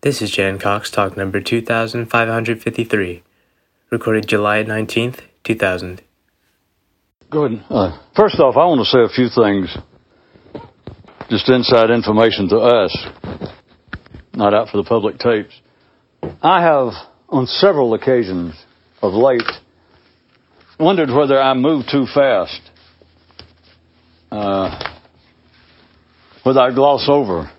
This is Jan Cox talk number 2553, recorded July 19th, 2000. Good. Uh, first off, I want to say a few things, just inside information to us, not out for the public tapes. I have, on several occasions of late, wondered whether I move too fast, uh, whether I gloss over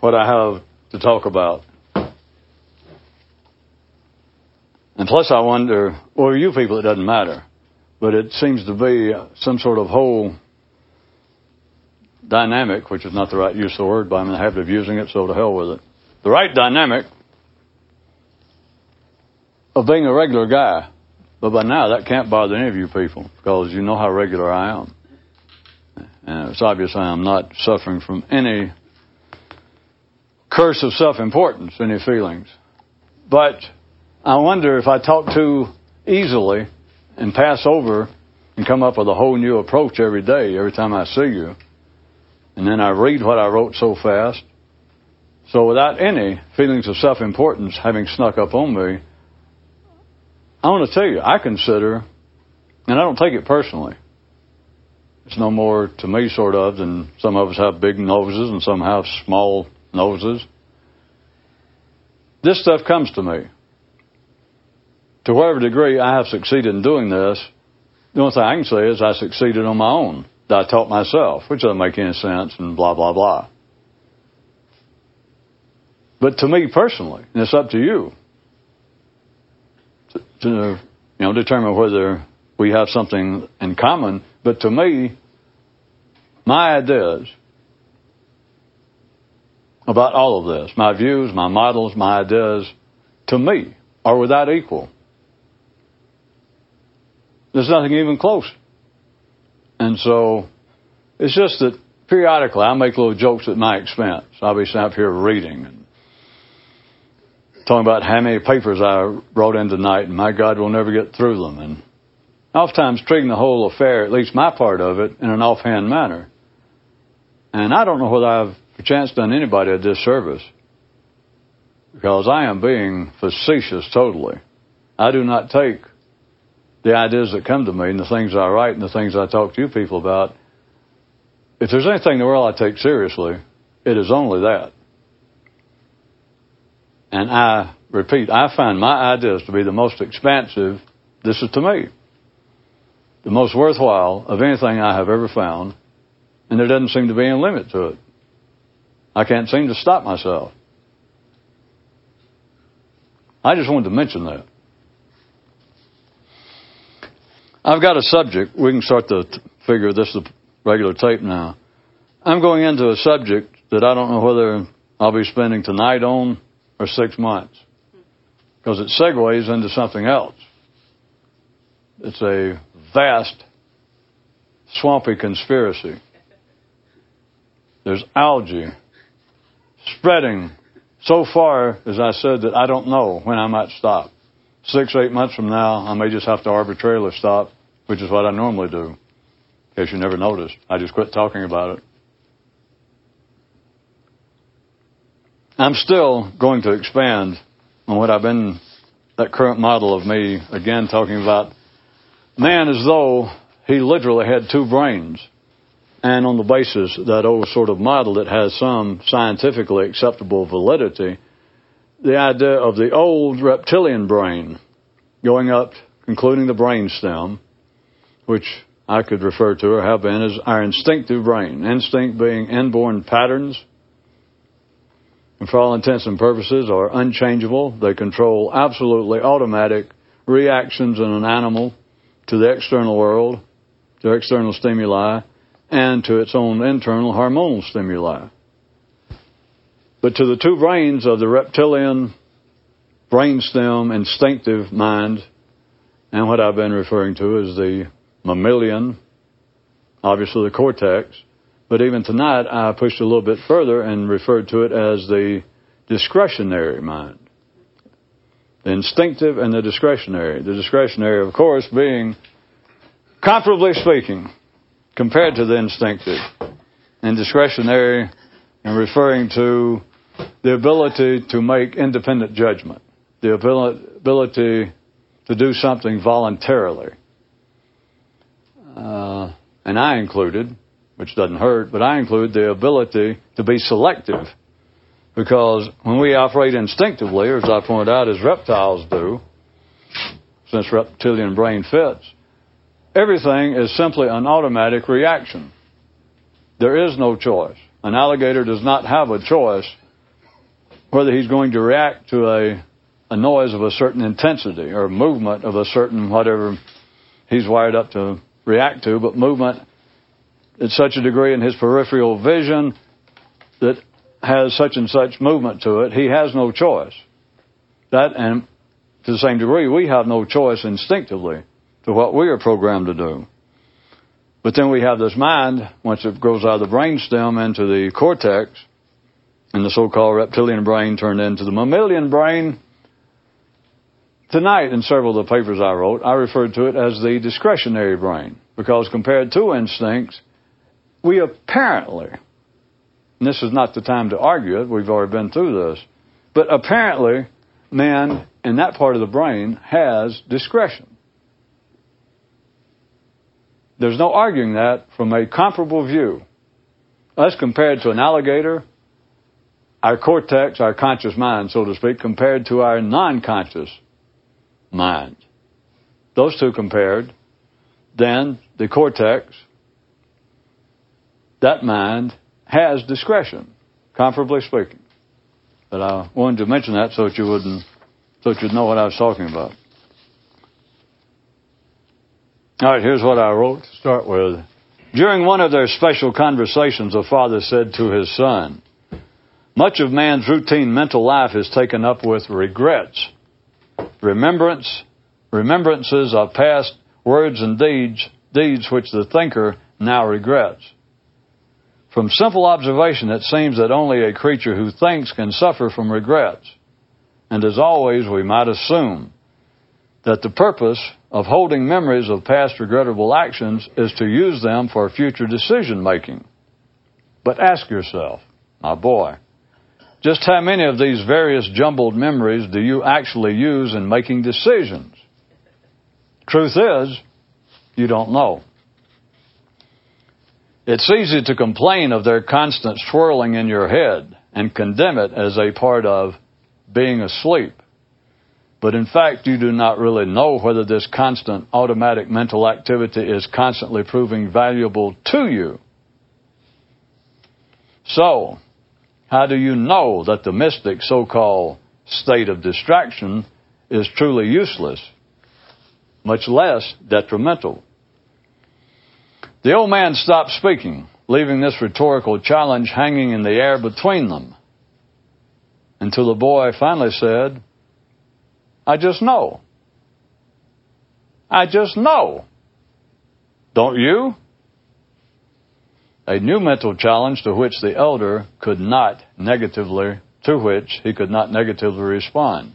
what I have to talk about. And plus, I wonder, well, you people, it doesn't matter. But it seems to be some sort of whole dynamic, which is not the right use of the word, but I'm in the habit of using it, so to hell with it. The right dynamic of being a regular guy. But by now, that can't bother any of you people, because you know how regular I am. And it's obvious I am not suffering from any curse of self importance, any feelings. But I wonder if I talk too easily and pass over and come up with a whole new approach every day, every time I see you. And then I read what I wrote so fast. So without any feelings of self importance having snuck up on me, I want to tell you, I consider, and I don't take it personally, it's no more to me, sort of, than some of us have big noses and some have small noses. This stuff comes to me. To whatever degree I have succeeded in doing this, the only thing I can say is I succeeded on my own. That I taught myself, which doesn't make any sense, and blah, blah, blah. But to me personally, and it's up to you to, to you know, determine whether we have something in common. But to me, my ideas about all of this, my views, my models, my ideas, to me, are without equal. There's nothing even close. And so, it's just that periodically I make little jokes at my expense. I'll be sitting up here reading and talking about how many papers I wrote in tonight, and my God, we'll never get through them. And oftentimes treating the whole affair, at least my part of it, in an offhand manner. And I don't know whether I've perchance done anybody a disservice because I am being facetious totally. I do not take the ideas that come to me and the things I write and the things I talk to you people about. If there's anything in the world I take seriously, it is only that. And I repeat, I find my ideas to be the most expansive, this is to me, the most worthwhile of anything I have ever found, and there doesn't seem to be any limit to it. I can't seem to stop myself. I just wanted to mention that. I've got a subject. We can start to figure. This is a regular tape now. I'm going into a subject that I don't know whether I'll be spending tonight on or six months because it segues into something else. It's a vast, swampy conspiracy. There's algae spreading so far, as I said, that I don't know when I might stop. Six, eight months from now, I may just have to arbitrarily stop, which is what I normally do. In case you never noticed, I just quit talking about it. I'm still going to expand on what I've been, that current model of me, again, talking about man as though he literally had two brains and on the basis that old sort of model that has some scientifically acceptable validity, the idea of the old reptilian brain going up, including the brain stem, which I could refer to or have been as our instinctive brain. Instinct being inborn patterns, and for all intents and purposes are unchangeable. They control absolutely automatic reactions in an animal to the external world, to external stimuli, and to its own internal hormonal stimuli. But to the two brains of the reptilian brainstem instinctive mind, and what I've been referring to as the mammalian, obviously the cortex, but even tonight I pushed a little bit further and referred to it as the discretionary mind. The instinctive and the discretionary. The discretionary, of course, being, comparably speaking, compared to the instinctive. And discretionary and referring to the ability to make independent judgment, the ability to do something voluntarily. Uh, and I included, which doesn't hurt, but I include the ability to be selective. Because when we operate instinctively, as I pointed out, as reptiles do, since reptilian brain fits, everything is simply an automatic reaction. There is no choice. An alligator does not have a choice whether he's going to react to a, a noise of a certain intensity or movement of a certain whatever he's wired up to react to, but movement at such a degree in his peripheral vision that has such and such movement to it, he has no choice. That, and to the same degree, we have no choice instinctively to what we are programmed to do. But then we have this mind, once it goes out of the brainstem into the cortex, and the so-called reptilian brain turned into the mammalian brain. Tonight, in several of the papers I wrote, I referred to it as the discretionary brain, because compared to instincts, we apparently, and this is not the time to argue it, we've already been through this, but apparently, man in that part of the brain has discretion. There's no arguing that from a comparable view. Us compared to an alligator, our cortex, our conscious mind, so to speak, compared to our non conscious mind. Those two compared, then the cortex, that mind, has discretion, comparably speaking. But I wanted to mention that so that you wouldn't, so that you'd know what I was talking about. All right, here's what I wrote to start with. During one of their special conversations, a father said to his son, Much of man's routine mental life is taken up with regrets, remembrance, remembrances of past words and deeds, deeds which the thinker now regrets. From simple observation, it seems that only a creature who thinks can suffer from regrets. And as always, we might assume that the purpose of holding memories of past regrettable actions is to use them for future decision making. But ask yourself, my boy, just how many of these various jumbled memories do you actually use in making decisions? Truth is, you don't know. It's easy to complain of their constant swirling in your head and condemn it as a part of being asleep. But in fact, you do not really know whether this constant automatic mental activity is constantly proving valuable to you. So, how do you know that the mystic so called state of distraction is truly useless, much less detrimental? The old man stopped speaking, leaving this rhetorical challenge hanging in the air between them, until the boy finally said, I just know. I just know. Don't you? A new mental challenge to which the elder could not negatively, to which he could not negatively respond.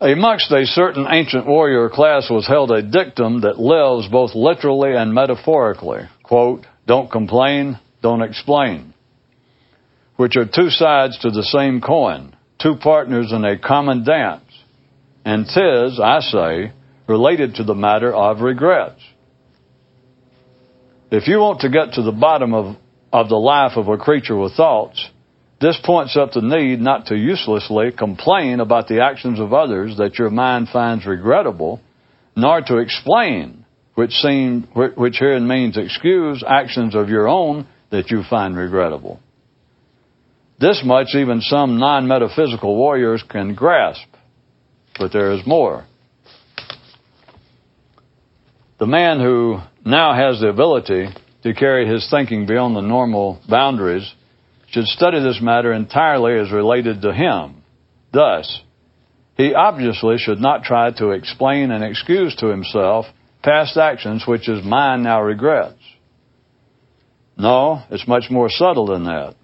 Amongst a certain ancient warrior class was held a dictum that lives both literally and metaphorically. Quote, don't complain, don't explain, which are two sides to the same coin two partners in a common dance, and tis, I say, related to the matter of regrets. If you want to get to the bottom of, of the life of a creature with thoughts, this points up the need not to uselessly complain about the actions of others that your mind finds regrettable, nor to explain, which seem, which here means excuse, actions of your own that you find regrettable. This much even some non metaphysical warriors can grasp, but there is more. The man who now has the ability to carry his thinking beyond the normal boundaries should study this matter entirely as related to him. Thus, he obviously should not try to explain and excuse to himself past actions which his mind now regrets. No, it's much more subtle than that.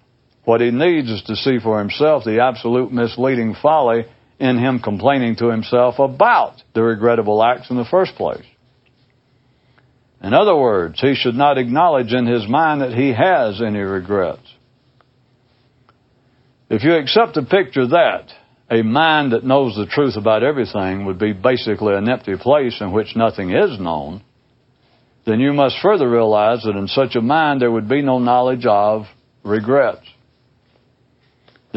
What he needs is to see for himself the absolute misleading folly in him complaining to himself about the regrettable acts in the first place. In other words, he should not acknowledge in his mind that he has any regrets. If you accept the picture that a mind that knows the truth about everything would be basically an empty place in which nothing is known, then you must further realize that in such a mind there would be no knowledge of regrets.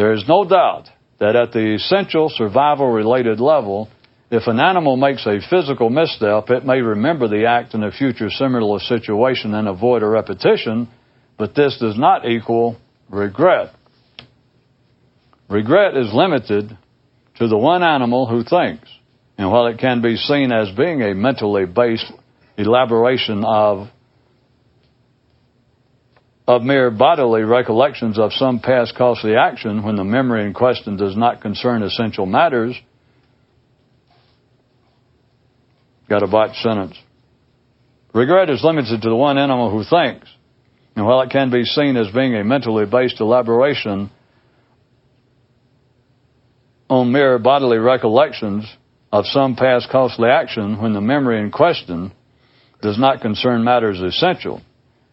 There is no doubt that at the essential survival related level, if an animal makes a physical misstep, it may remember the act in a future similar situation and avoid a repetition, but this does not equal regret. Regret is limited to the one animal who thinks. And while it can be seen as being a mentally based elaboration of of mere bodily recollections of some past costly action when the memory in question does not concern essential matters. Got a botched sentence. Regret is limited to the one animal who thinks. And while it can be seen as being a mentally based elaboration on mere bodily recollections of some past costly action when the memory in question does not concern matters essential,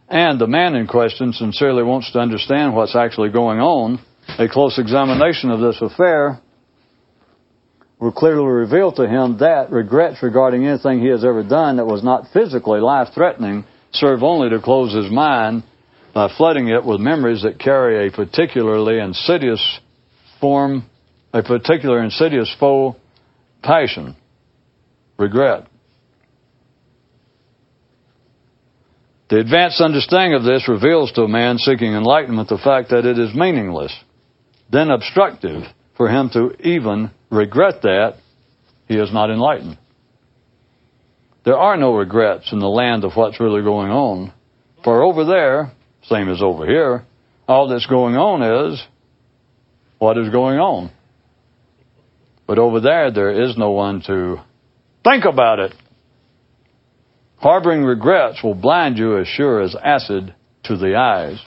and the man in question sincerely wants to understand what's actually going on, a close examination of this affair will clearly reveal to him that regrets regarding anything he has ever done that was not physically life threatening serve only to close his mind by flooding it with memories that carry a particularly insidious form a particular insidious foe passion, regret. The advanced understanding of this reveals to a man seeking enlightenment the fact that it is meaningless, then obstructive, for him to even regret that he is not enlightened. There are no regrets in the land of what's really going on, for over there, same as over here, all that's going on is what is going on. But over there, there is no one to think about it. Harboring regrets will blind you as sure as acid to the eyes.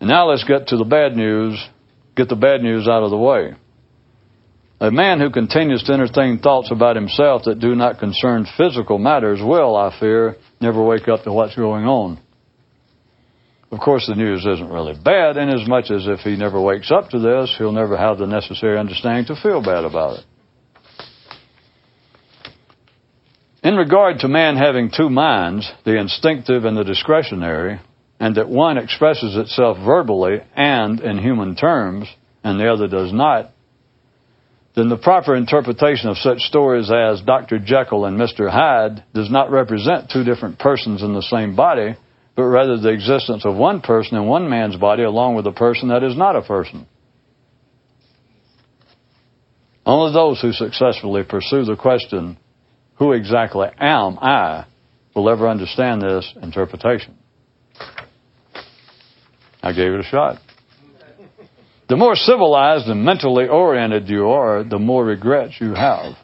And now let's get to the bad news, get the bad news out of the way. A man who continues to entertain thoughts about himself that do not concern physical matters will, I fear, never wake up to what's going on. Of course, the news isn't really bad, in as much as if he never wakes up to this, he'll never have the necessary understanding to feel bad about it. In regard to man having two minds, the instinctive and the discretionary, and that one expresses itself verbally and in human terms, and the other does not, then the proper interpretation of such stories as Dr. Jekyll and Mr. Hyde does not represent two different persons in the same body, but rather the existence of one person in one man's body along with a person that is not a person. Only those who successfully pursue the question, who exactly am I, will ever understand this interpretation. I gave it a shot. The more civilized and mentally oriented you are, the more regrets you have.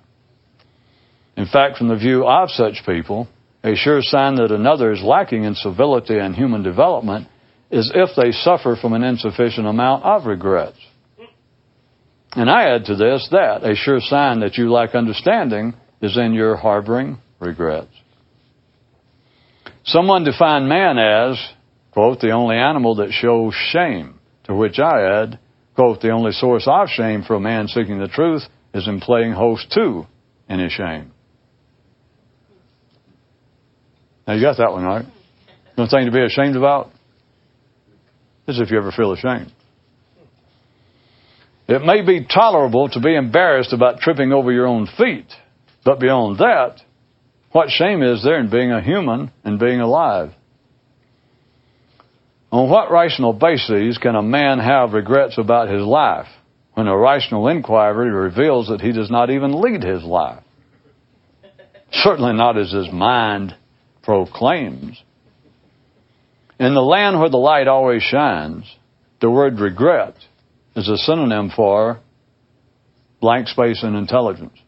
In fact, from the view of such people, a sure sign that another is lacking in civility and human development is if they suffer from an insufficient amount of regrets. And I add to this that a sure sign that you lack understanding is in your harboring regrets. Someone defined man as, quote, the only animal that shows shame, to which I add, quote, the only source of shame for a man seeking the truth is in playing host to any shame. Now you got that one right. Nothing to be ashamed about? is if you ever feel ashamed. It may be tolerable to be embarrassed about tripping over your own feet, but beyond that, what shame is there in being a human and being alive? On what rational basis can a man have regrets about his life when a rational inquiry reveals that he does not even lead his life? Certainly not as his mind proclaims. In the land where the light always shines, the word regret is a synonym for blank space and intelligence.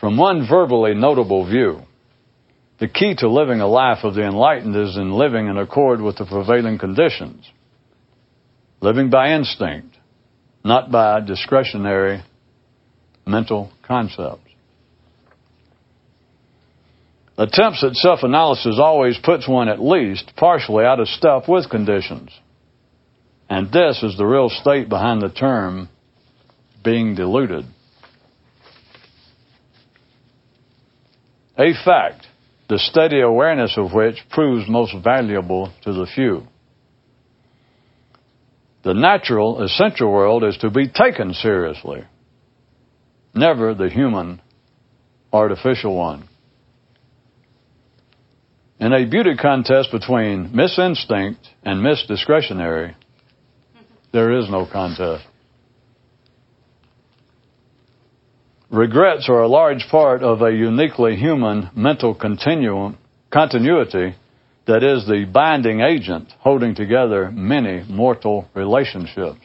From one verbally notable view, the key to living a life of the enlightened is in living in accord with the prevailing conditions, living by instinct, not by discretionary mental concepts. Attempts at self analysis always puts one at least partially out of step with conditions. And this is the real state behind the term being deluded. A fact, the steady awareness of which proves most valuable to the few. The natural, essential world is to be taken seriously, never the human, artificial one. In a beauty contest between Miss Instinct and Miss Discretionary, there is no contest. Regrets are a large part of a uniquely human mental continuum, continuity that is the binding agent holding together many mortal relationships.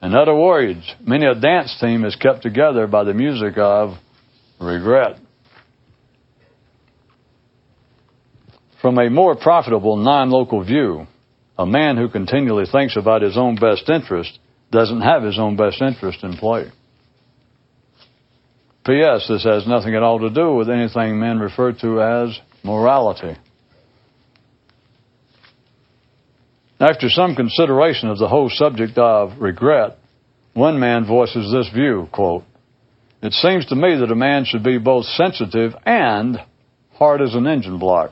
In other words, many a dance team is kept together by the music of regret. From a more profitable non-local view, a man who continually thinks about his own best interest doesn't have his own best interest in play. P.S. This has nothing at all to do with anything men refer to as morality. After some consideration of the whole subject of regret, one man voices this view, quote, It seems to me that a man should be both sensitive and hard as an engine block.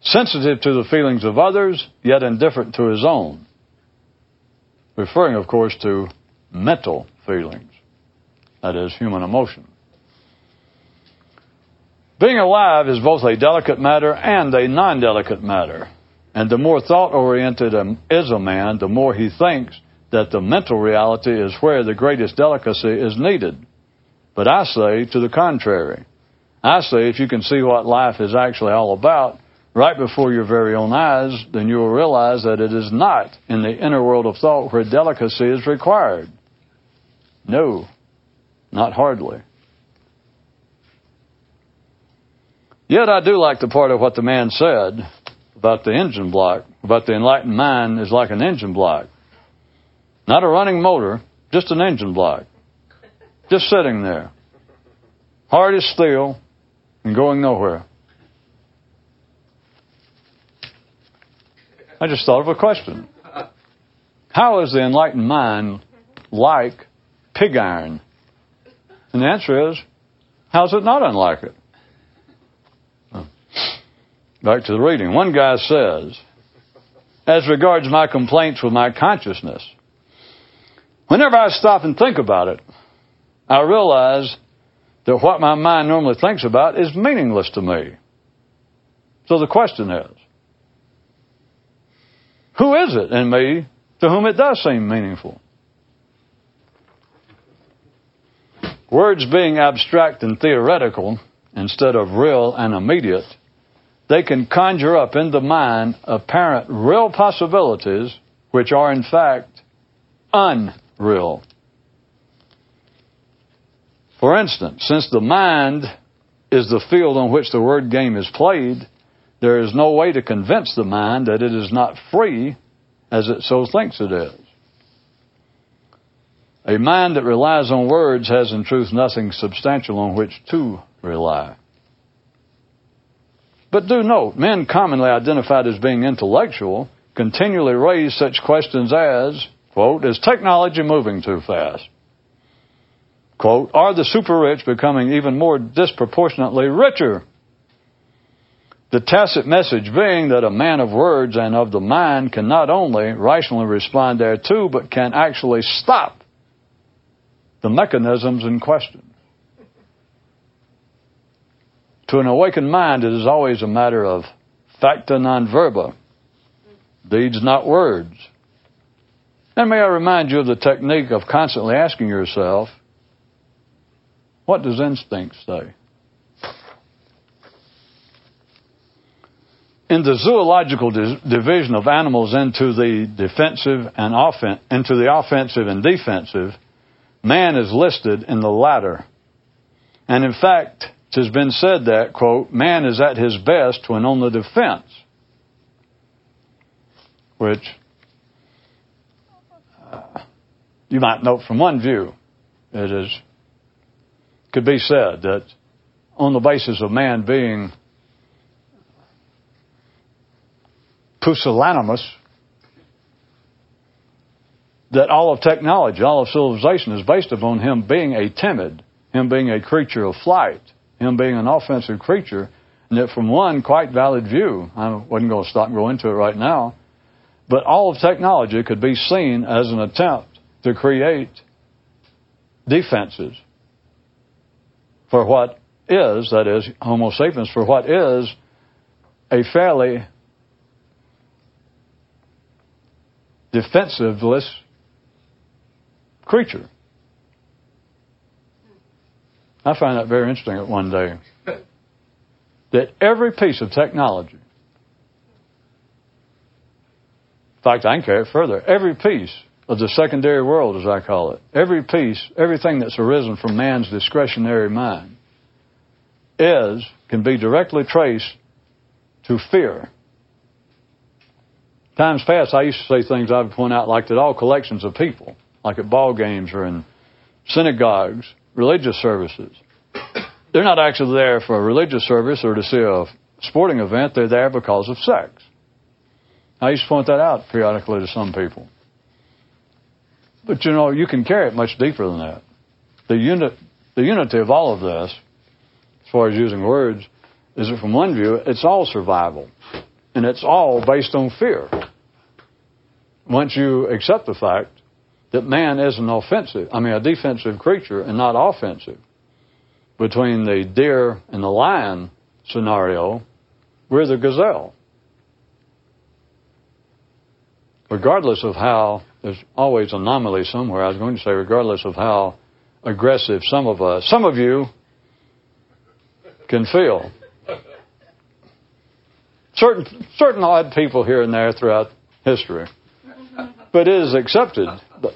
Sensitive to the feelings of others, yet indifferent to his own. Referring, of course, to mental feelings. That is, human emotion. Being alive is both a delicate matter and a non delicate matter. And the more thought oriented um, is a man, the more he thinks that the mental reality is where the greatest delicacy is needed. But I say to the contrary. I say if you can see what life is actually all about right before your very own eyes, then you will realize that it is not in the inner world of thought where delicacy is required. No, not hardly. Yet I do like the part of what the man said about the engine block, about the enlightened mind is like an engine block. Not a running motor, just an engine block. Just sitting there. Hard as steel and going nowhere. I just thought of a question. How is the enlightened mind like pig iron? And the answer is, how's it not unlike it? Back to the reading. One guy says, as regards my complaints with my consciousness, whenever I stop and think about it, I realize that what my mind normally thinks about is meaningless to me. So the question is, who is it in me to whom it does seem meaningful? Words being abstract and theoretical instead of real and immediate they can conjure up in the mind apparent real possibilities which are in fact unreal. For instance, since the mind is the field on which the word game is played, there is no way to convince the mind that it is not free as it so thinks it is. A mind that relies on words has in truth nothing substantial on which to rely. But do note, men commonly identified as being intellectual continually raise such questions as, quote, is technology moving too fast? Quote, are the super rich becoming even more disproportionately richer? The tacit message being that a man of words and of the mind can not only rationally respond thereto, but can actually stop the mechanisms in question. To an awakened mind, it is always a matter of facta non verba, deeds not words. And may I remind you of the technique of constantly asking yourself, what does instinct say? In the zoological division of animals into the defensive and offen- into the offensive and defensive, man is listed in the latter. And in fact, it has been said that, quote, man is at his best when on the defense, which uh, you might note from one view it is could be said that on the basis of man being pusillanimous, that all of technology, all of civilization is based upon him being a timid, him being a creature of flight, him being an offensive creature, and that from one quite valid view, I wasn't going to stop and go into it right now, but all of technology could be seen as an attempt to create defenses for what is, that is, Homo sapiens, for what is a fairly defensiveless creature. I find that very interesting at one day. That every piece of technology, in fact, I can carry it further, every piece of the secondary world, as I call it, every piece, everything that's arisen from man's discretionary mind, is, can be directly traced to fear. Times past, I used to say things I would point out like that all collections of people, like at ball games or in synagogues, religious services, they're not actually there for a religious service or to see a sporting event. They're there because of sex. I used to point that out periodically to some people. But you know, you can carry it much deeper than that. The the unity of all of this, as far as using words, is that from one view, it's all survival. And it's all based on fear. Once you accept the fact that man is an offensive, I mean, a defensive creature and not offensive, between the deer and the lion scenario, we're the gazelle. Regardless of how, there's always an anomaly somewhere. I was going to say, regardless of how aggressive some of us, some of you can feel. Certain, certain odd people here and there throughout history. But it is accepted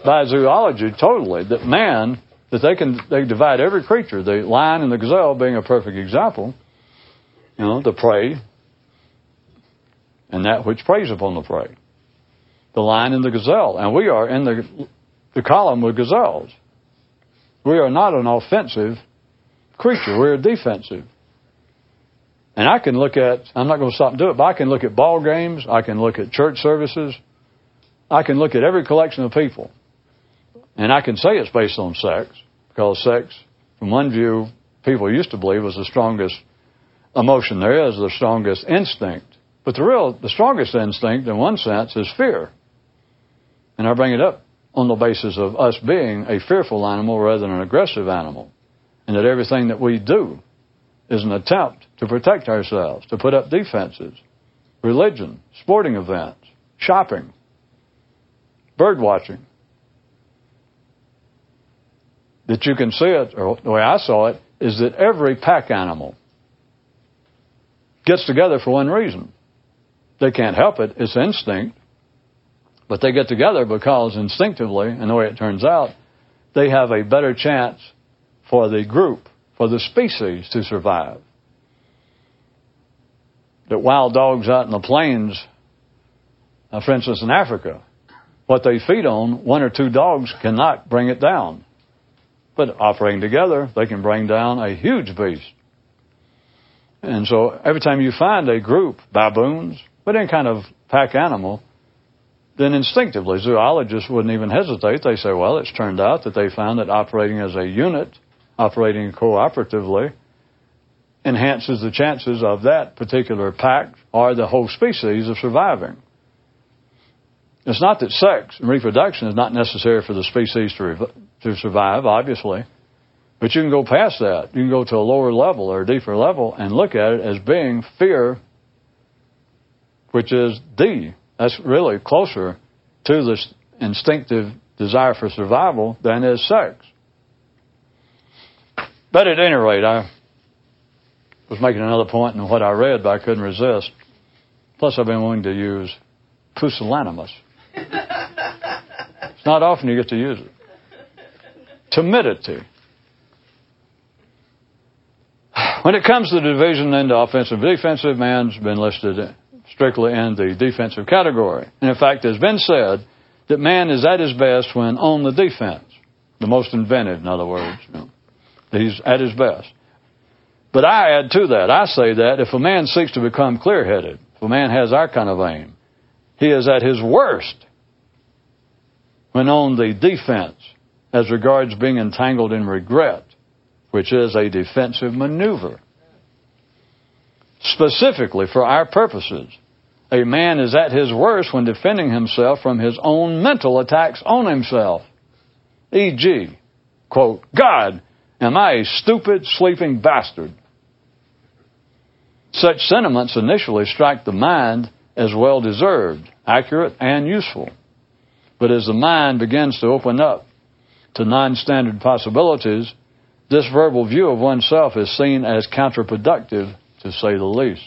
by zoology totally that man, that they can they divide every creature, the lion and the gazelle being a perfect example, you know, the prey and that which preys upon the prey. The lion and the gazelle. And we are in the the column with gazelles. We are not an offensive creature. We're defensive. And I can look at, I'm not going to stop and do it, but I can look at ball games, I can look at church services, I can look at every collection of people. And I can say it's based on sex, because sex, from one view, people used to believe was the strongest emotion there is, the strongest instinct. But the real, the strongest instinct, in one sense, is fear. And I bring it up on the basis of us being a fearful animal rather than an aggressive animal. And that everything that we do is an attempt to protect ourselves, to put up defenses. Religion, sporting events, shopping, bird watching. That you can see it, or the way I saw it, is that every pack animal gets together for one reason. They can't help it, it's instinct. But they get together because instinctively, and the way it turns out, they have a better chance for the group, for the species to survive. That wild dogs out in the plains, uh, for instance in Africa, what they feed on, one or two dogs cannot bring it down. But operating together, they can bring down a huge beast. And so every time you find a group, baboons, but any kind of pack animal, then instinctively zoologists wouldn't even hesitate. They say, well, it's turned out that they found that operating as a unit, operating cooperatively, enhances the chances of that particular pack or the whole species of surviving. It's not that sex and reproduction is not necessary for the species to, re- to survive, obviously, but you can go past that. You can go to a lower level or a deeper level and look at it as being fear, which is D. That's really closer to this instinctive desire for survival than is sex. But at any rate, I was making another point in what I read, but I couldn't resist. Plus, I've been wanting to use pusillanimous. it's not often you get to use it. Timidity. When it comes to the division into offensive and defensive, man's been listed strictly in the defensive category. And in fact, it's been said that man is at his best when on the defense. the most inventive, in other words. You know. He's at his best. But I add to that, I say that if a man seeks to become clear headed, if a man has our kind of aim, he is at his worst when on the defense as regards being entangled in regret, which is a defensive maneuver. Specifically for our purposes, a man is at his worst when defending himself from his own mental attacks on himself. E.g., quote, God, am I a stupid, sleeping bastard? Such sentiments initially strike the mind as well deserved, accurate, and useful. But as the mind begins to open up to non standard possibilities, this verbal view of oneself is seen as counterproductive, to say the least.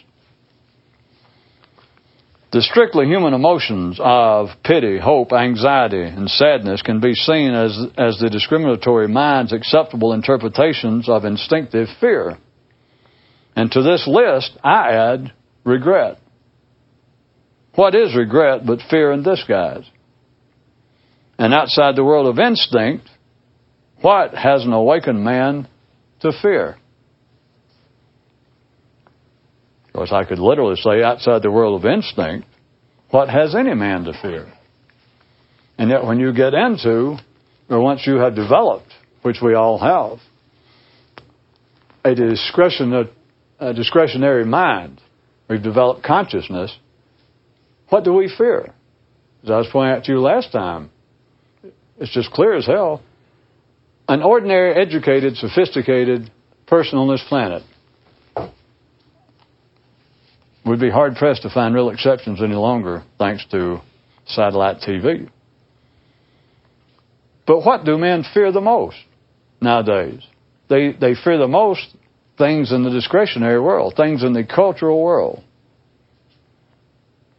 The strictly human emotions of pity, hope, anxiety, and sadness can be seen as, as the discretionary mind's acceptable interpretations of instinctive fear. And to this list, I add regret. What is regret but fear in disguise? And outside the world of instinct, what has an awakened man to fear? Of course, I could literally say outside the world of instinct, what has any man to fear? And yet, when you get into, or once you have developed, which we all have, a discretion, a discretionary mind. We've developed consciousness. What do we fear? As I was pointing out to you last time, it's just clear as hell. An ordinary, educated, sophisticated person on this planet would be hard pressed to find real exceptions any longer, thanks to satellite TV. But what do men fear the most nowadays? They, they fear the most things in the discretionary world, things in the cultural world.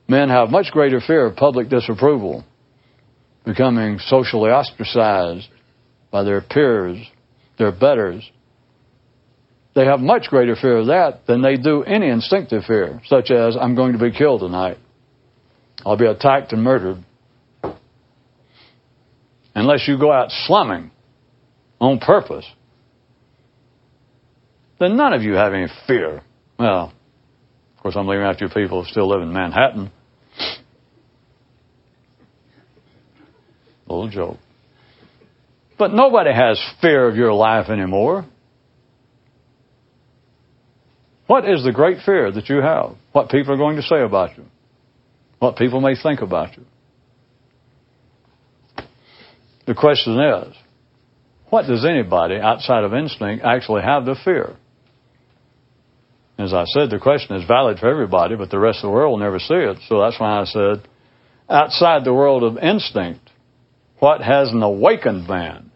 Men have much greater fear of public disapproval, becoming socially ostracized by their peers, their betters. They have much greater fear of that than they do any instinctive fear, such as, I'm going to be killed tonight. I'll be attacked and murdered. Unless you go out slumming on purpose then none of you have any fear. Well, of course, I'm leaving out you people who still live in Manhattan. Little joke. But nobody has fear of your life anymore. What is the great fear that you have? What people are going to say about you? What people may think about you? The question is, what does anybody outside of instinct actually have to fear? As I said, the question is valid for everybody, but the rest of the world will never see it. So that's why I said, outside the world of instinct, what has an awakened man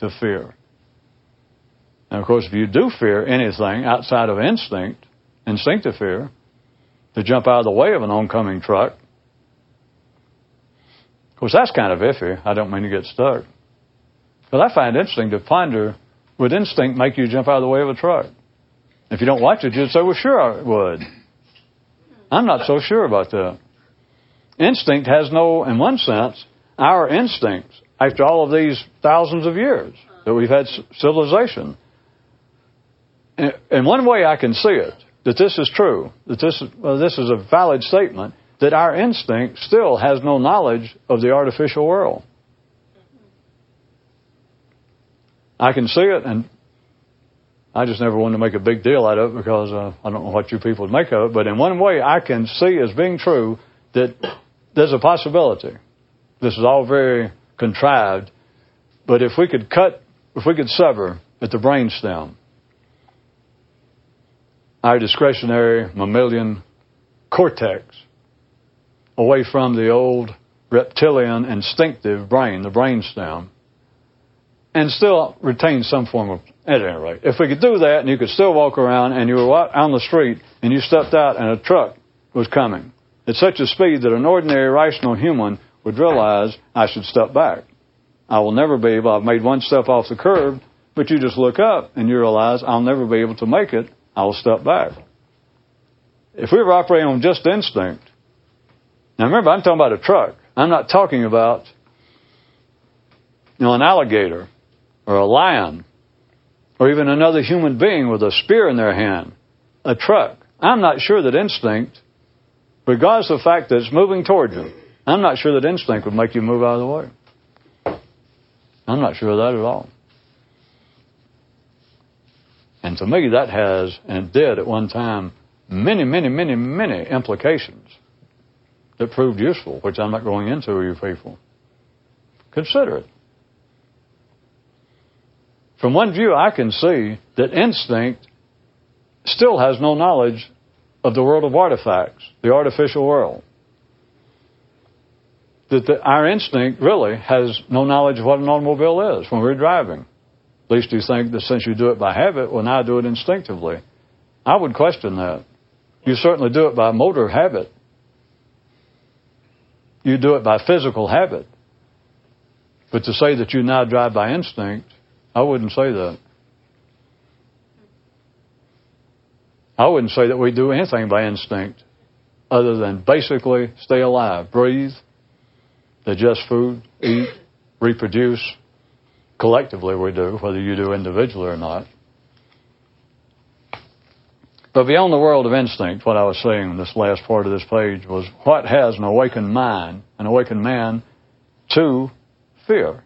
to fear? And of course, if you do fear anything outside of instinct, instinctive fear, to jump out of the way of an oncoming truck, of course, that's kind of iffy. I don't mean to get stuck. But I find it interesting to ponder would instinct make you jump out of the way of a truck? If you don't watch it, you'd say, well, sure I would. I'm not so sure about that. Instinct has no, in one sense, our instincts, after all of these thousands of years that we've had civilization. In one way, I can see it that this is true, that this is, well, this is a valid statement, that our instinct still has no knowledge of the artificial world. I can see it, and I just never wanted to make a big deal out of it because uh, I don't know what you people would make of it. But in one way, I can see as being true that there's a possibility. This is all very contrived, but if we could cut, if we could sever at the brainstem our discretionary mammalian cortex away from the old reptilian instinctive brain, the brainstem, and still retain some form of at any rate, if we could do that and you could still walk around and you were out on the street and you stepped out and a truck was coming at such a speed that an ordinary rational human would realize I should step back. I will never be able, I've made one step off the curb, but you just look up and you realize I'll never be able to make it. I will step back. If we were operating on just instinct, now remember, I'm talking about a truck. I'm not talking about, you know, an alligator or a lion, or even another human being with a spear in their hand, a truck. I'm not sure that instinct, regardless of the fact that it's moving towards you, I'm not sure that instinct would make you move out of the way. I'm not sure of that at all. And to me, that has, and did at one time, many, many, many, many implications that proved useful, which I'm not going into, you people. Consider it. From one view, I can see that instinct still has no knowledge of the world of artifacts, the artificial world. That the, our instinct really has no knowledge of what an automobile is when we're driving. At least you think that since you do it by habit, well, now I do it instinctively. I would question that. You certainly do it by motor habit. You do it by physical habit. But to say that you now drive by instinct, I wouldn't say that. I wouldn't say that we do anything by instinct other than basically stay alive, breathe, digest food, eat, reproduce, Collectively, we do, whether you do individually or not. But beyond the world of instinct, what I was saying in this last part of this page was what has an awakened mind, an awakened man, to fear?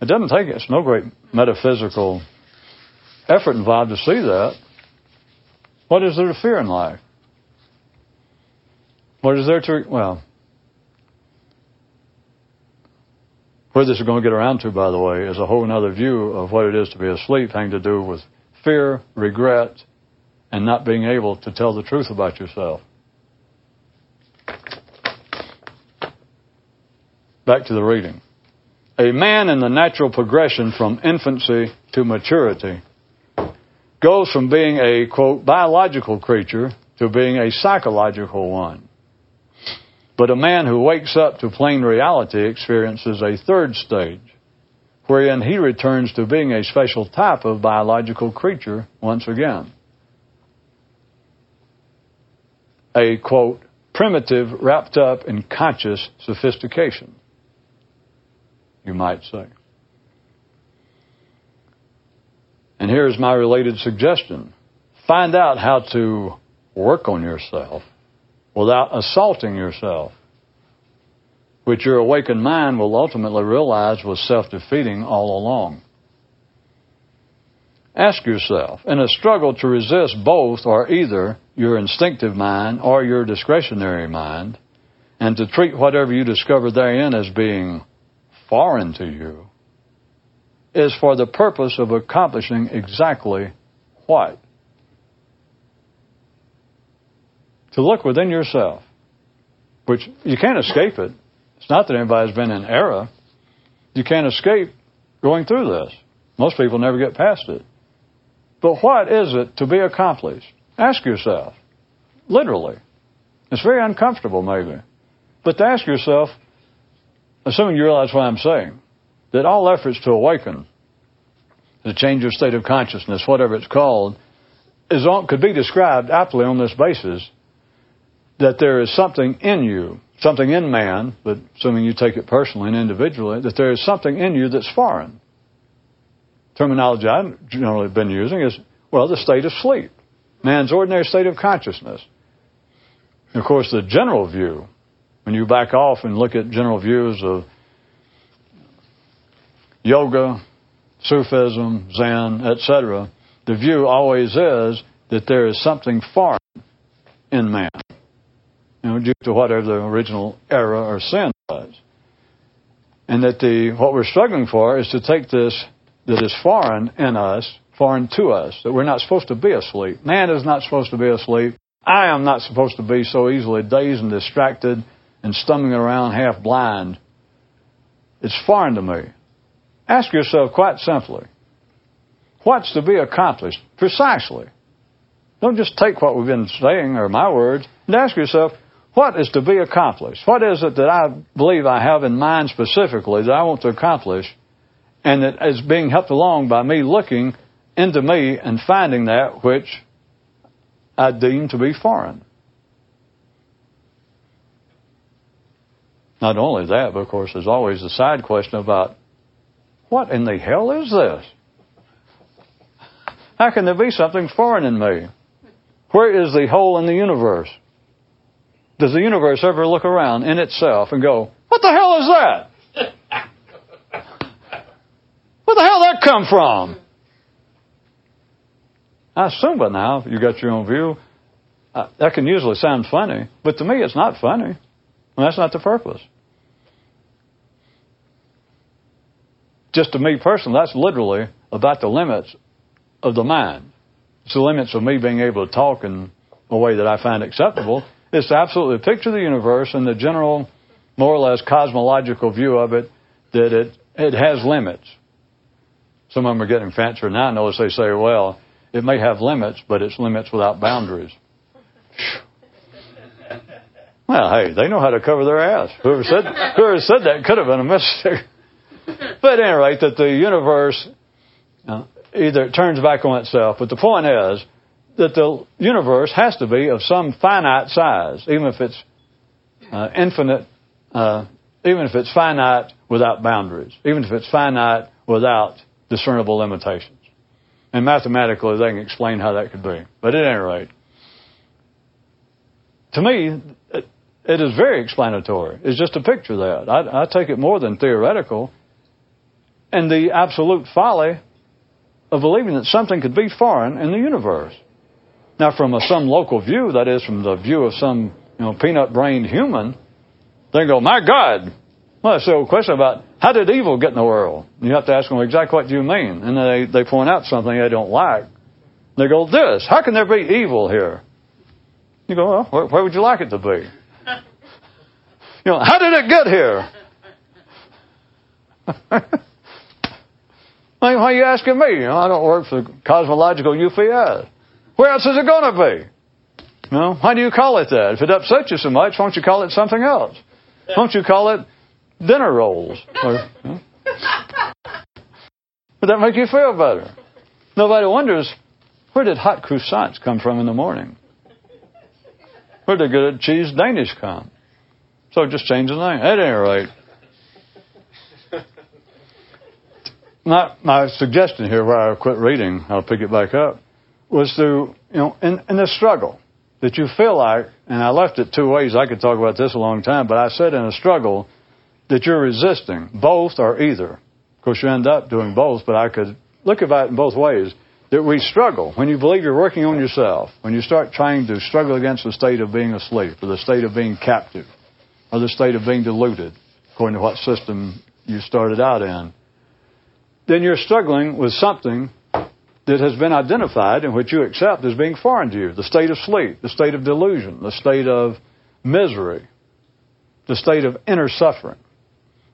It doesn't take it's no great metaphysical effort involved to see that. What is there to fear in life? What is there to well? Where this is going to get around to, by the way, is a whole other view of what it is to be asleep, having to do with fear, regret, and not being able to tell the truth about yourself. Back to the reading. A man in the natural progression from infancy to maturity goes from being a, quote, biological creature to being a psychological one. But a man who wakes up to plain reality experiences a third stage, wherein he returns to being a special type of biological creature once again. A, quote, primitive wrapped up in conscious sophistication, you might say. And here's my related suggestion find out how to work on yourself without assaulting yourself, which your awakened mind will ultimately realize was self defeating all along. Ask yourself, in a struggle to resist both or either your instinctive mind or your discretionary mind, and to treat whatever you discover therein as being foreign to you, is for the purpose of accomplishing exactly what? To look within yourself, which you can't escape it. It's not that anybody's been in error. You can't escape going through this. Most people never get past it. But what is it to be accomplished? Ask yourself. Literally. It's very uncomfortable, maybe. But to ask yourself, assuming you realize what I'm saying, that all efforts to awaken, to change your state of consciousness, whatever it's called, is could be described aptly on this basis that there is something in you, something in man, but assuming you take it personally and individually, that there is something in you that's foreign. Terminology I've generally been using is, well, the state of sleep, man's ordinary state of consciousness. And of course, the general view, when you back off and look at general views of yoga, Sufism, Zen, etc., the view always is that there is something foreign in man know, due to whatever the original error or sin was. And that the what we're struggling for is to take this that is foreign in us, foreign to us, that we're not supposed to be asleep. Man is not supposed to be asleep. I am not supposed to be so easily dazed and distracted and stumbling around half blind. It's foreign to me. Ask yourself quite simply, what's to be accomplished precisely? Don't just take what we've been saying or my words and ask yourself, what is to be accomplished? What is it that I believe I have in mind specifically that I want to accomplish and that is being helped along by me looking into me and finding that which I deem to be foreign? Not only that, but of course, there's always the side question about what in the hell is this? How can there be something foreign in me? Where is the hole in the universe? Does the universe ever look around in itself and go, What the hell is that? Where the hell that come from? I assume by now you got your own view. Uh, that can usually sound funny, but to me it's not funny. Well, that's not the purpose. Just to me personally, that's literally about the limits of the mind. It's the limits of me being able to talk in a way that I find acceptable. It's absolutely picture of the universe and the general, more or less cosmological view of it that it, it has limits. Some of them are getting fancier now. I notice they say, well, it may have limits, but it's limits without boundaries. Well, hey, they know how to cover their ass. Whoever said whoever said that could have been a mistake. But at any rate, that the universe uh, either turns back on itself. But the point is that the universe has to be of some finite size, even if it's uh, infinite, uh, even if it's finite without boundaries, even if it's finite without discernible limitations. And mathematically, they can explain how that could be. But at any rate, to me, it, is very explanatory. It's just a picture that. I, I take it more than theoretical. And the absolute folly of believing that something could be foreign in the universe. Now, from a, some local view, that is, from the view of some you know, peanut-brained human, they go, "My God!" Well, that's the old question about how did evil get in the world. You have to ask them exactly what do you mean, and they they point out something they don't like. They go, "This? How can there be evil here?" You go, "Well, where, where would you like it to be?" You know, how did it get here? Why are you asking me? You know, I don't work for cosmological UPS. Where else is it going to be? Know, why do you call it that? If it upsets you so much, why don't you call it something else? Why don't you call it dinner rolls? Or? Would that make you feel better? Nobody wonders where did hot croissants come from in the morning? Where did good cheese Danish come? So just change the name. At any rate, my, my suggestion here, where I quit reading, I'll pick it back up, was to, you know, in, in this struggle that you feel like, and I left it two ways. I could talk about this a long time, but I said in a struggle that you're resisting both or either. Of course, you end up doing both, but I could look at it in both ways. That we struggle when you believe you're working on yourself, when you start trying to struggle against the state of being asleep or the state of being captive or the state of being deluded, according to what system you started out in then you're struggling with something that has been identified and which you accept as being foreign to you the state of sleep, the state of delusion, the state of misery, the state of inner suffering.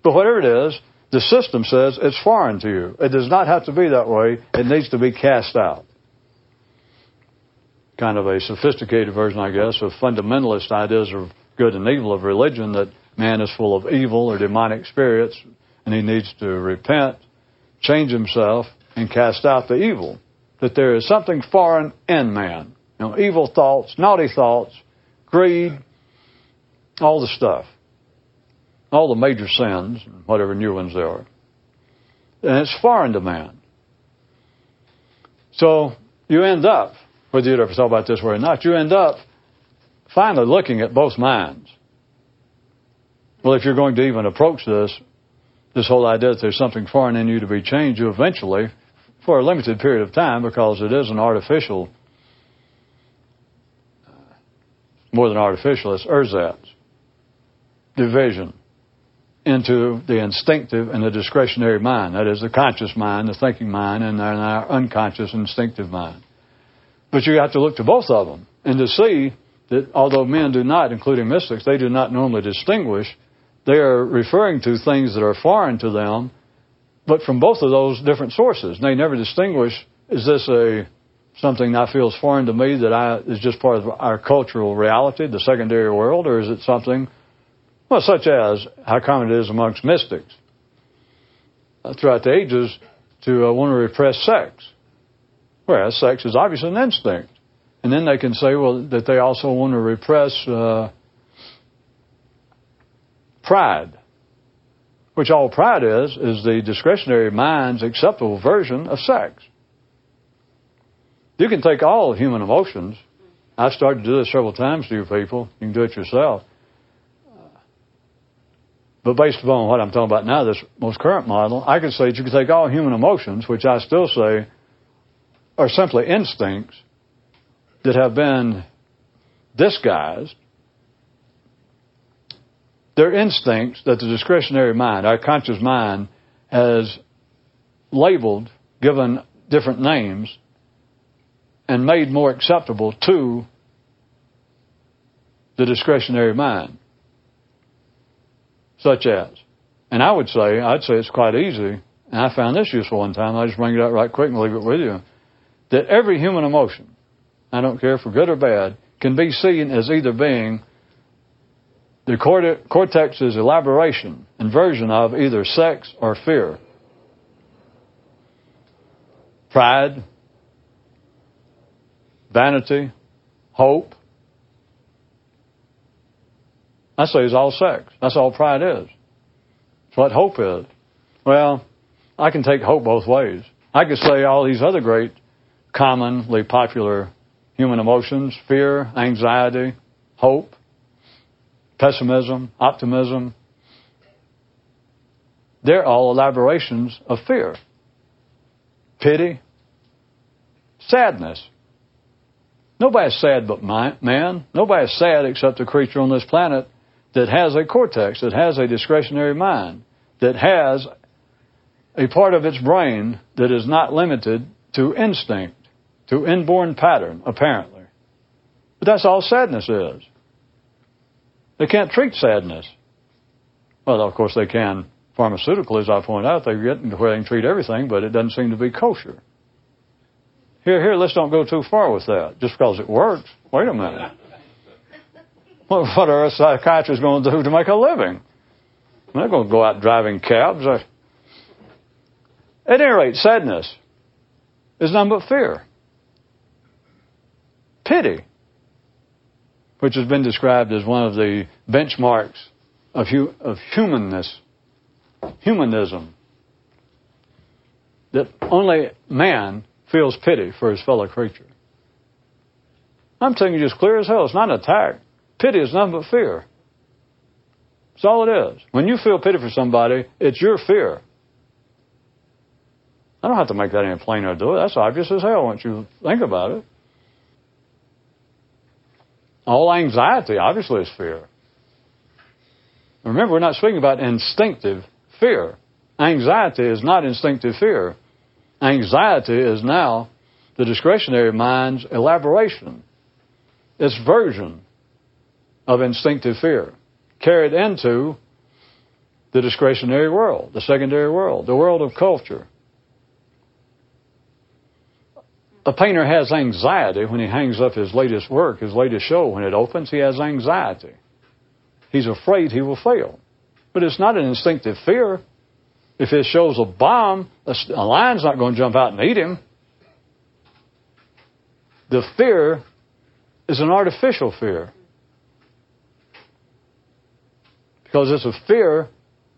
But whatever it is, the system says it's foreign to you. It does not have to be that way, it needs to be cast out. Kind of a sophisticated version, I guess, of fundamentalist ideas of good and evil of religion that man is full of evil or demonic spirits and he needs to repent change himself and cast out the evil. That there is something foreign in man. You know, evil thoughts, naughty thoughts, greed, all the stuff. All the major sins, whatever new ones there are. And it's foreign to man. So you end up, whether you ever thought about this way or not, you end up finally looking at both minds. Well, if you're going to even approach this this whole idea that there's something foreign in you to be changed, you eventually, for a limited period of time, because it is an artificial, uh, more than artificial, it's ersatz, division into the instinctive and the discretionary mind. That is the conscious mind, the thinking mind, and our unconscious instinctive mind. But you have to look to both of them and to see that although men do not, including mystics, they do not normally distinguish they are referring to things that are foreign to them, but from both of those different sources. They never distinguish, is this a something that feels foreign to me that I, is just part of our cultural reality, the secondary world, or is it something, well, such as how common it is amongst mystics uh, throughout the ages to uh, want to repress sex. Whereas sex is obviously an instinct. And then they can say, well, that they also want to repress uh, pride, which all pride is, is the discretionary mind's acceptable version of sex. You can take all human emotions. I've started to do this several times to you people. You can do it yourself. But based upon what I'm talking about now, this most current model, I could say that you could take all human emotions, which I still say are simply instincts that have been disguised. They're instincts that the discretionary mind, our conscious mind, has labeled, given different names, and made more acceptable to the discretionary mind. Such as. And I would say, I'd say it's quite easy, and I found this useful one time, I'll just bring it out right quick and leave it with you, that every human emotion, I don't care for good or bad, can be seen as either being the cortex's elaboration inversion of either sex or fear. Pride, vanity, hope. I say it's all sex. That's all pride is. It's what hope is. Well, I can take hope both ways. I could say all these other great, commonly popular human emotions fear, anxiety, hope, pessimism, optimism they're all elaborations of fear, pity, sadness. Nobody's sad but man. Nobody's sad except a creature on this planet that has a cortex, that has a discretionary mind, that has a part of its brain that is not limited to instinct, to inborn pattern, apparently. But that's all sadness is. They can't treat sadness. Well, of course they can pharmaceutically, as I point out. They get to where they can treat everything, but it doesn't seem to be kosher. Here, here, let's don't go too far with that. Just because it works. Wait a minute. What, what are a psychiatrist going to do to make a living? They're going to go out driving cabs. Uh, at any rate, sadness is none but fear. Pity, which has been described as one of the benchmarks of, hu- of humanness, humanism, that only man feels pity for his fellow creature. I'm telling you just clear as hell, it's not an attack. Pity is nothing but fear. That's all it is. When you feel pity for somebody, it's your fear. I don't have to make that any plainer do it. That's obvious as hell once you think about it. All anxiety, obviously, is fear. Remember, we're not speaking about instinctive fear. Anxiety is not instinctive fear. Anxiety is now the discretionary mind's elaboration, its version of instinctive fear, carried into the discretionary world, the secondary world, the world of culture. A painter has anxiety when he hangs up his latest work, his latest show. When it opens, he has anxiety. He's afraid he will fail. But it's not an instinctive fear. If it shows a bomb, a lion's not going to jump out and eat him. The fear is an artificial fear. Because it's a fear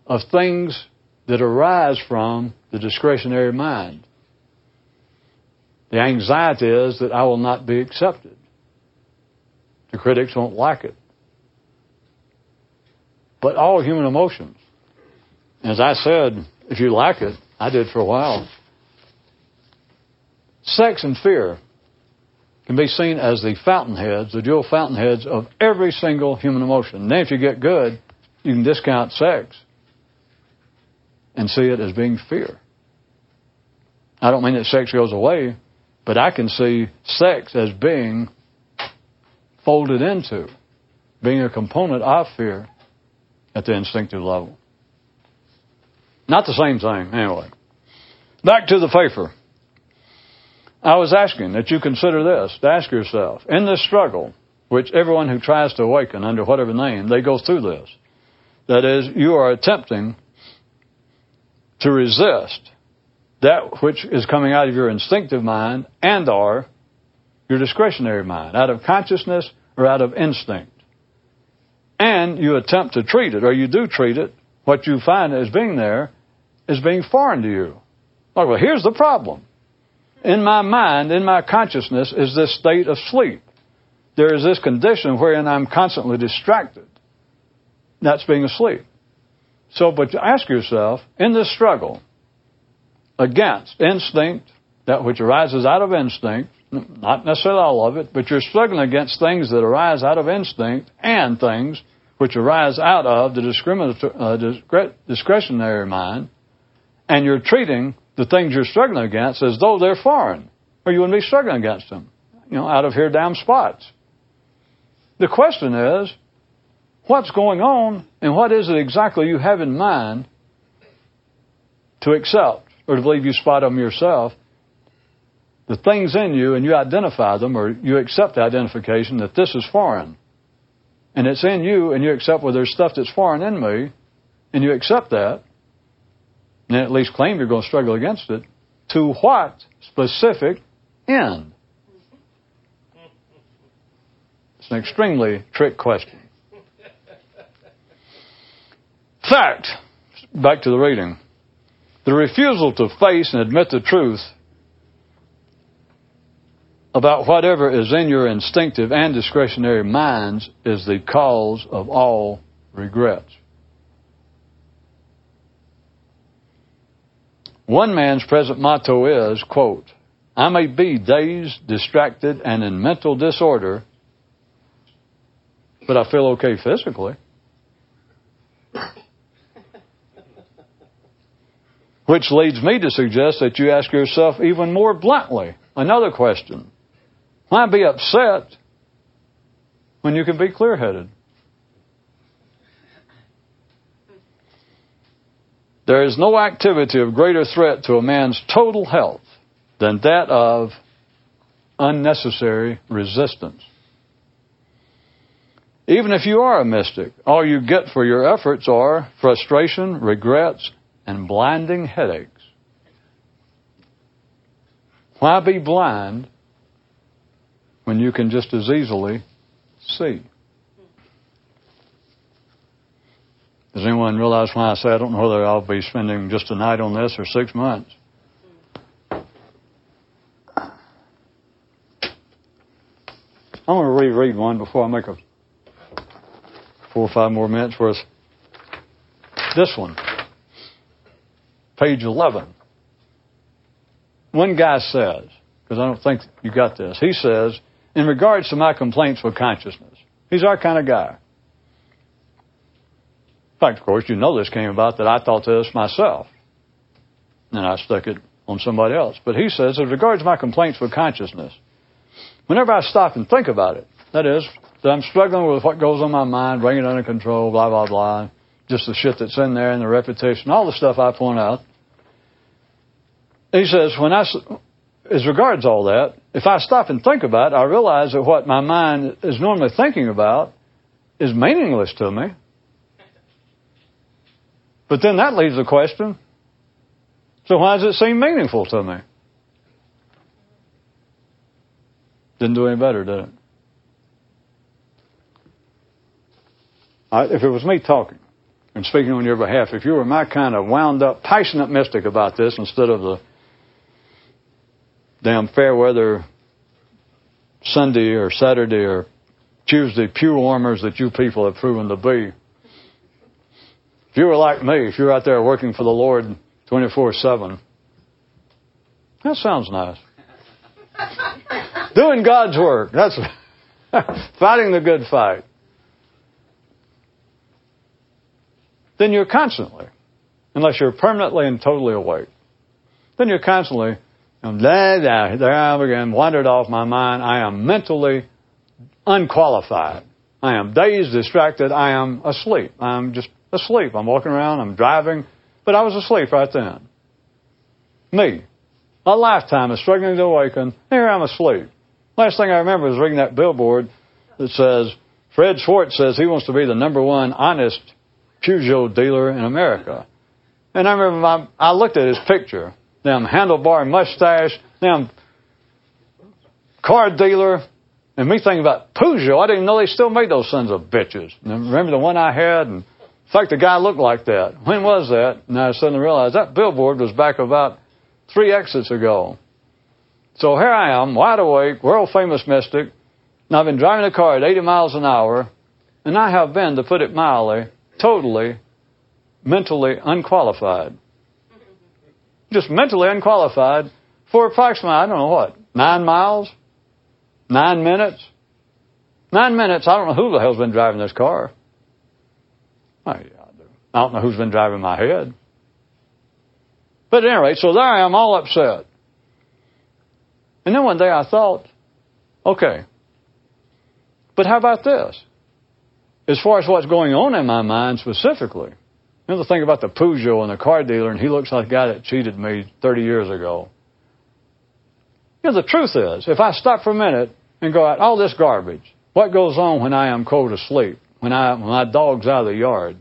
of things that arise from the discretionary mind. The anxiety is that I will not be accepted. The critics won't like it. But all human emotions as I said, if you like it, I did for a while. Sex and fear can be seen as the fountainheads, the dual fountainheads of every single human emotion. Then, if you get good, you can discount sex and see it as being fear. I don't mean that sex goes away, but I can see sex as being folded into, being a component of fear at the instinctive level. Not the same thing, anyway. Back to the paper. I was asking that you consider this, to ask yourself, in this struggle, which everyone who tries to awaken under whatever name, they go through this. That is, you are attempting to resist that which is coming out of your instinctive mind and or your discretionary mind, out of consciousness or out of instinct. and you attempt to treat it, or you do treat it, what you find as being there is being foreign to you. Like, well, here's the problem. In my mind, in my consciousness, is this state of sleep. There is this condition wherein I'm constantly distracted. That's being asleep. So, but ask yourself, in this struggle against instinct, that which arises out of instinct, not necessarily all of it, but you're struggling against things that arise out of instinct and things which arise out of the uh, discretionary mind, and you're treating the things you're struggling against as though they're foreign, or you wouldn't be struggling against them, you know, out of here damn spots. The question is, what's going on, and what is it exactly you have in mind to accept or to believe you spot them yourself? The things in you, and you identify them, or you accept the identification that this is foreign and it's in you, and you accept, well, there's stuff that's foreign in me, and you accept that, and at least claim you're going to struggle against it, to what specific end? It's an extremely trick question. Fact, back to the reading. The refusal to face and admit the truth about whatever is in your instinctive and discretionary minds is the cause of all regrets. One man's present motto is, quote, I may be dazed, distracted, and in mental disorder, but I feel okay physically. Which leads me to suggest that you ask yourself even more bluntly another question. Why be upset when you can be clear headed? There is no activity of greater threat to a man's total health than that of unnecessary resistance. Even if you are a mystic, all you get for your efforts are frustration, regrets, and blinding headaches. Why be blind when you can just as easily see. Does anyone realize why I say I don't know whether I'll be spending just a night on this or six months? I'm going to reread one before I make a four or five more minutes worth. This one, page 11. One guy says, because I don't think you got this, he says, in regards to my complaints with consciousness. He's our kind of guy. In fact, of course, you know this came about that I thought this myself. And I stuck it on somebody else. But he says, in regards to my complaints with consciousness, whenever I stop and think about it, that is, that I'm struggling with what goes on my mind, bring it under control, blah, blah, blah, just the shit that's in there and the reputation, all the stuff I point out. He says, when I, as regards all that, if I stop and think about it, I realize that what my mind is normally thinking about is meaningless to me. But then that leaves the question so why does it seem meaningful to me? Didn't do any better, did it? I, if it was me talking and speaking on your behalf, if you were my kind of wound up, passionate mystic about this instead of the damn fair weather Sunday or Saturday or Tuesday pew warmers that you people have proven to be. If you were like me, if you're out there working for the Lord 24 7, that sounds nice. Doing God's work. That's fighting the good fight. Then you're constantly, unless you're permanently and totally awake, then you're constantly blah, there I again, wandered off my mind. I am mentally unqualified. I am dazed, distracted. I am asleep. I'm just asleep. I'm walking around, I'm driving, but I was asleep right then. Me. A lifetime of struggling to awaken. Here I'm asleep. Last thing I remember was reading that billboard that says, Fred Schwartz says he wants to be the number one honest Peugeot dealer in America. And I remember my, I looked at his picture them handlebar mustache, them car dealer, And me thinking about Peugeot, I didn't know they still made those sons of bitches. And remember the one I had? And in fact, the guy looked like that. When was that? And I suddenly realized that billboard was back about three exits ago. So here I am, wide awake, world famous mystic. And I've been driving a car at 80 miles an hour, and I have been, to put it mildly, totally mentally unqualified. Just mentally unqualified for approximately, I don't know what, nine miles? Nine minutes? Nine minutes, I don't know who the hell's been driving this car. I don't know who's been driving my head. But at any rate, so there I am all upset. And then one day I thought, okay, but how about this? As far as what's going on in my mind specifically, you know the thing about the Peugeot and the car dealer, and he looks like a guy that cheated me 30 years ago. You know, the truth is, if I stop for a minute and go out all this garbage, what goes on when I am cold asleep, when, I, when my dog's out of the yard?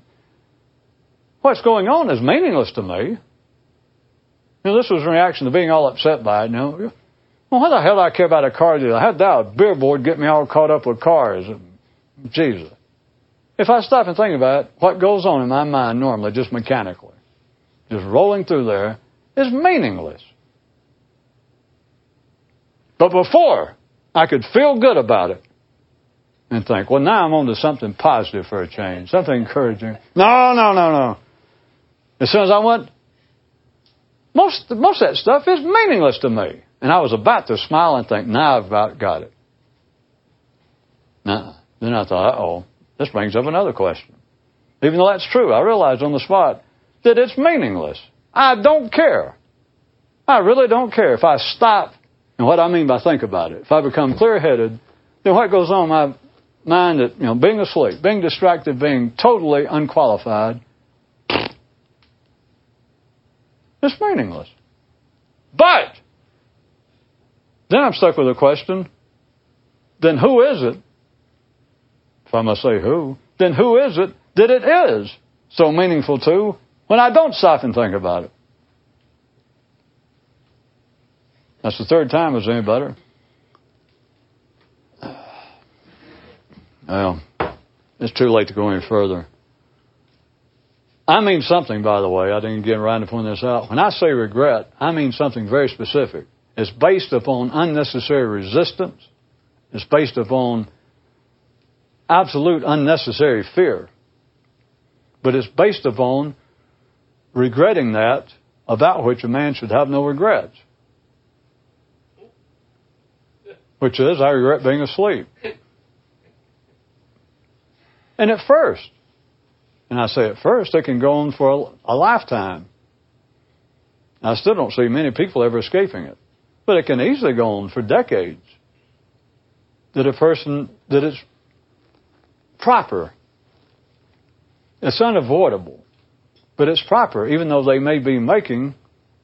What's going on is meaningless to me. You know, this was a reaction to being all upset by it. You know, well, why the hell do I care about a car dealer? How that a billboard get me all caught up with cars? Jesus. If I stop and think about it, what goes on in my mind normally, just mechanically, just rolling through there, is meaningless. But before, I could feel good about it and think, well, now I'm on to something positive for a change, something encouraging. No, no, no, no. As soon as I went, most, most of that stuff is meaningless to me. And I was about to smile and think, now I've about got it. Now, then I thought, oh, this brings up another question. Even though that's true, I realized on the spot that it's meaningless. I don't care. I really don't care if I stop and what I mean by think about it, if I become clear headed, then what goes on in my mind that, you know, being asleep, being distracted, being totally unqualified, it's meaningless. But, then I'm stuck with a question, then who is it, if I must say who, then who is it that it is so meaningful to when I don't stop and think about it? That's the third time it's any better. Well, it's too late to go any further. I mean something, by the way. I didn't get around to pointing this out. When I say regret, I mean something very specific. It's based upon unnecessary resistance. It's based upon absolute unnecessary fear. But it's based upon regretting that about which a man should have no regrets. which is, I regret being asleep. And at first, and I say at first, it can go on for a, a lifetime. I still don't see many people ever escaping it. But it can easily go on for decades. That a person, that it's proper. It's unavoidable. But it's proper, even though they may be making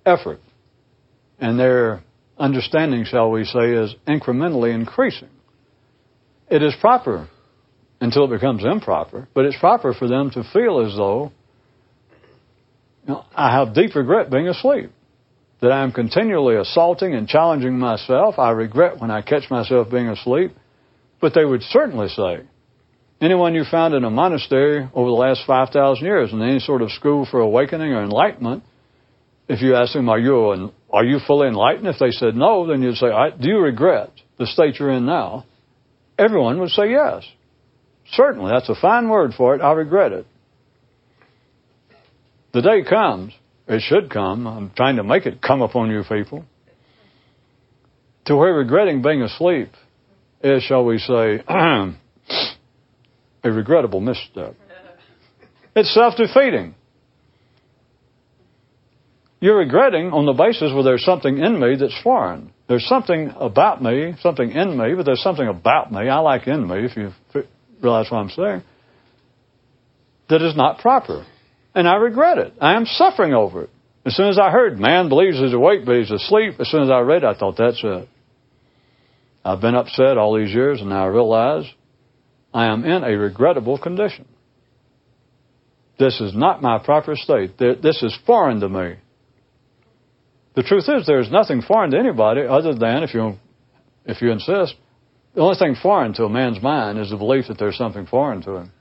effort. And they're understanding, shall we say, is incrementally increasing. It is proper until it becomes improper, but it's proper for them to feel as though you know, I have deep regret being asleep, that I am continually assaulting and challenging myself. I regret when I catch myself being asleep, but they would certainly say, anyone you found in a monastery over the last 5,000 years in any sort of school for awakening or enlightenment, if you ask them, are you are you fully enlightened? If they said no, then you'd say, Do you regret the state you're in now? Everyone would say yes. Certainly, that's a fine word for it. I regret it. The day comes, it should come, I'm trying to make it come upon you people, to where regretting being asleep is, shall we say, a regrettable misstep. It's self defeating. You're regretting on the basis where there's something in me that's foreign. There's something about me, something in me, but there's something about me. I like in me, if you realize what I'm saying, that is not proper. And I regret it. I am suffering over it. As soon as I heard, man believes he's awake, but he's asleep, as soon as I read, I thought, that's it. I've been upset all these years, and now I realize I am in a regrettable condition. This is not my proper state. This is foreign to me. The truth is, there's nothing foreign to anybody other than, if you, if you insist, The only thing foreign to a man's mind is the belief that there's something foreign to him.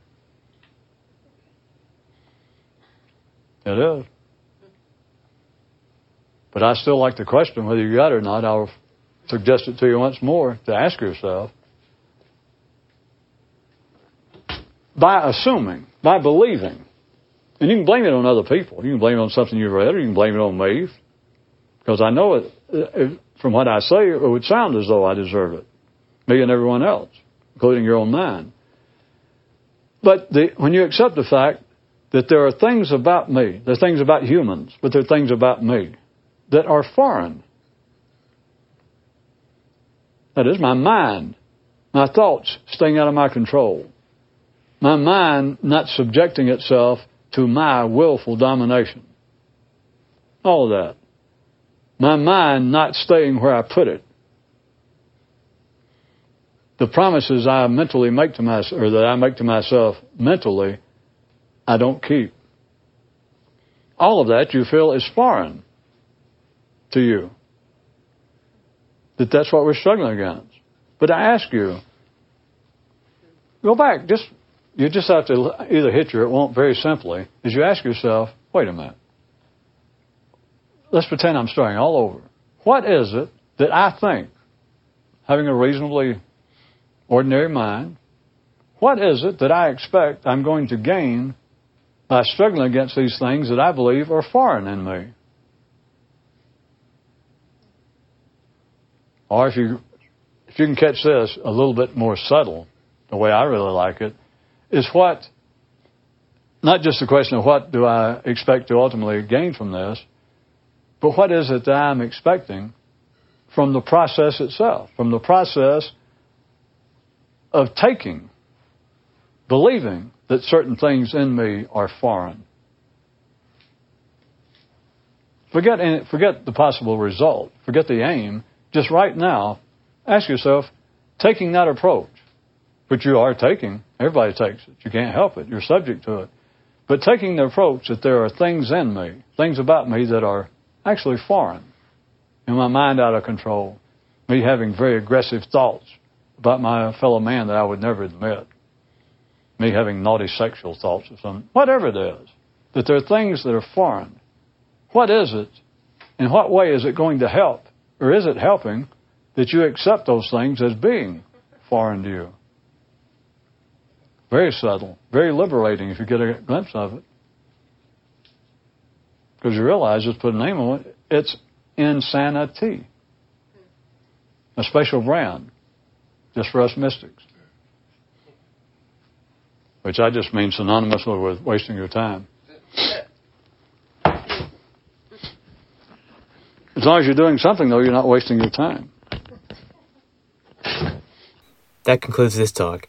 It is. But I still like the question whether you got it or not. I'll suggest it to you once more to ask yourself. By assuming, by believing, and you can blame it on other people. You can blame it on something you've read, or you can blame it on me. Because I know it, uh, it, from what I say, it would sound as though I deserve it. Me and everyone else, including your own mind. But the, when you accept the fact that there are things about me, there are things about humans, but there are things about me that are foreign. That is, my mind, my thoughts staying out of my control, my mind not subjecting itself to my willful domination. All of that. My mind not staying where I put it. The promises I mentally make to myself, or that I make to myself mentally, I don't keep. All of that you feel is foreign to you. That that's what we're struggling against. But I ask you, go back, just you just have to either hit your it won't very simply, is you ask yourself, wait a minute. Let's pretend I'm starting all over. What is it that I think, having a reasonably ordinary mind, what is it that I expect I'm going to gain by struggling against these things that I believe are foreign in me? Or if you if you can catch this a little bit more subtle, the way I really like it, is what not just the question of what do I expect to ultimately gain from this, but what is it that I'm expecting from the process itself, from the process of taking, believing that certain things in me are foreign. Forget, forget the possible result. Forget the aim just right now, ask yourself, taking that approach, which you are taking, everybody takes it. You can't help it. You're subject to it. But taking the approach that there are things in me, things about me that are actually foreign, and my mind out of control, me having very aggressive thoughts about my fellow man that I would never admit, me having naughty sexual thoughts or something, whatever it is, that there are things that are foreign. What is it? In what way is it going to help or is it helping that you accept those things as being foreign to you? Very subtle, very liberating if you get a glimpse of it. Because you realize, just put a name on it, it's insanity. A special brand, just for us mystics. Which I just mean synonymously with wasting your time. As long as you're doing something, though, you're not wasting your time. That concludes this talk.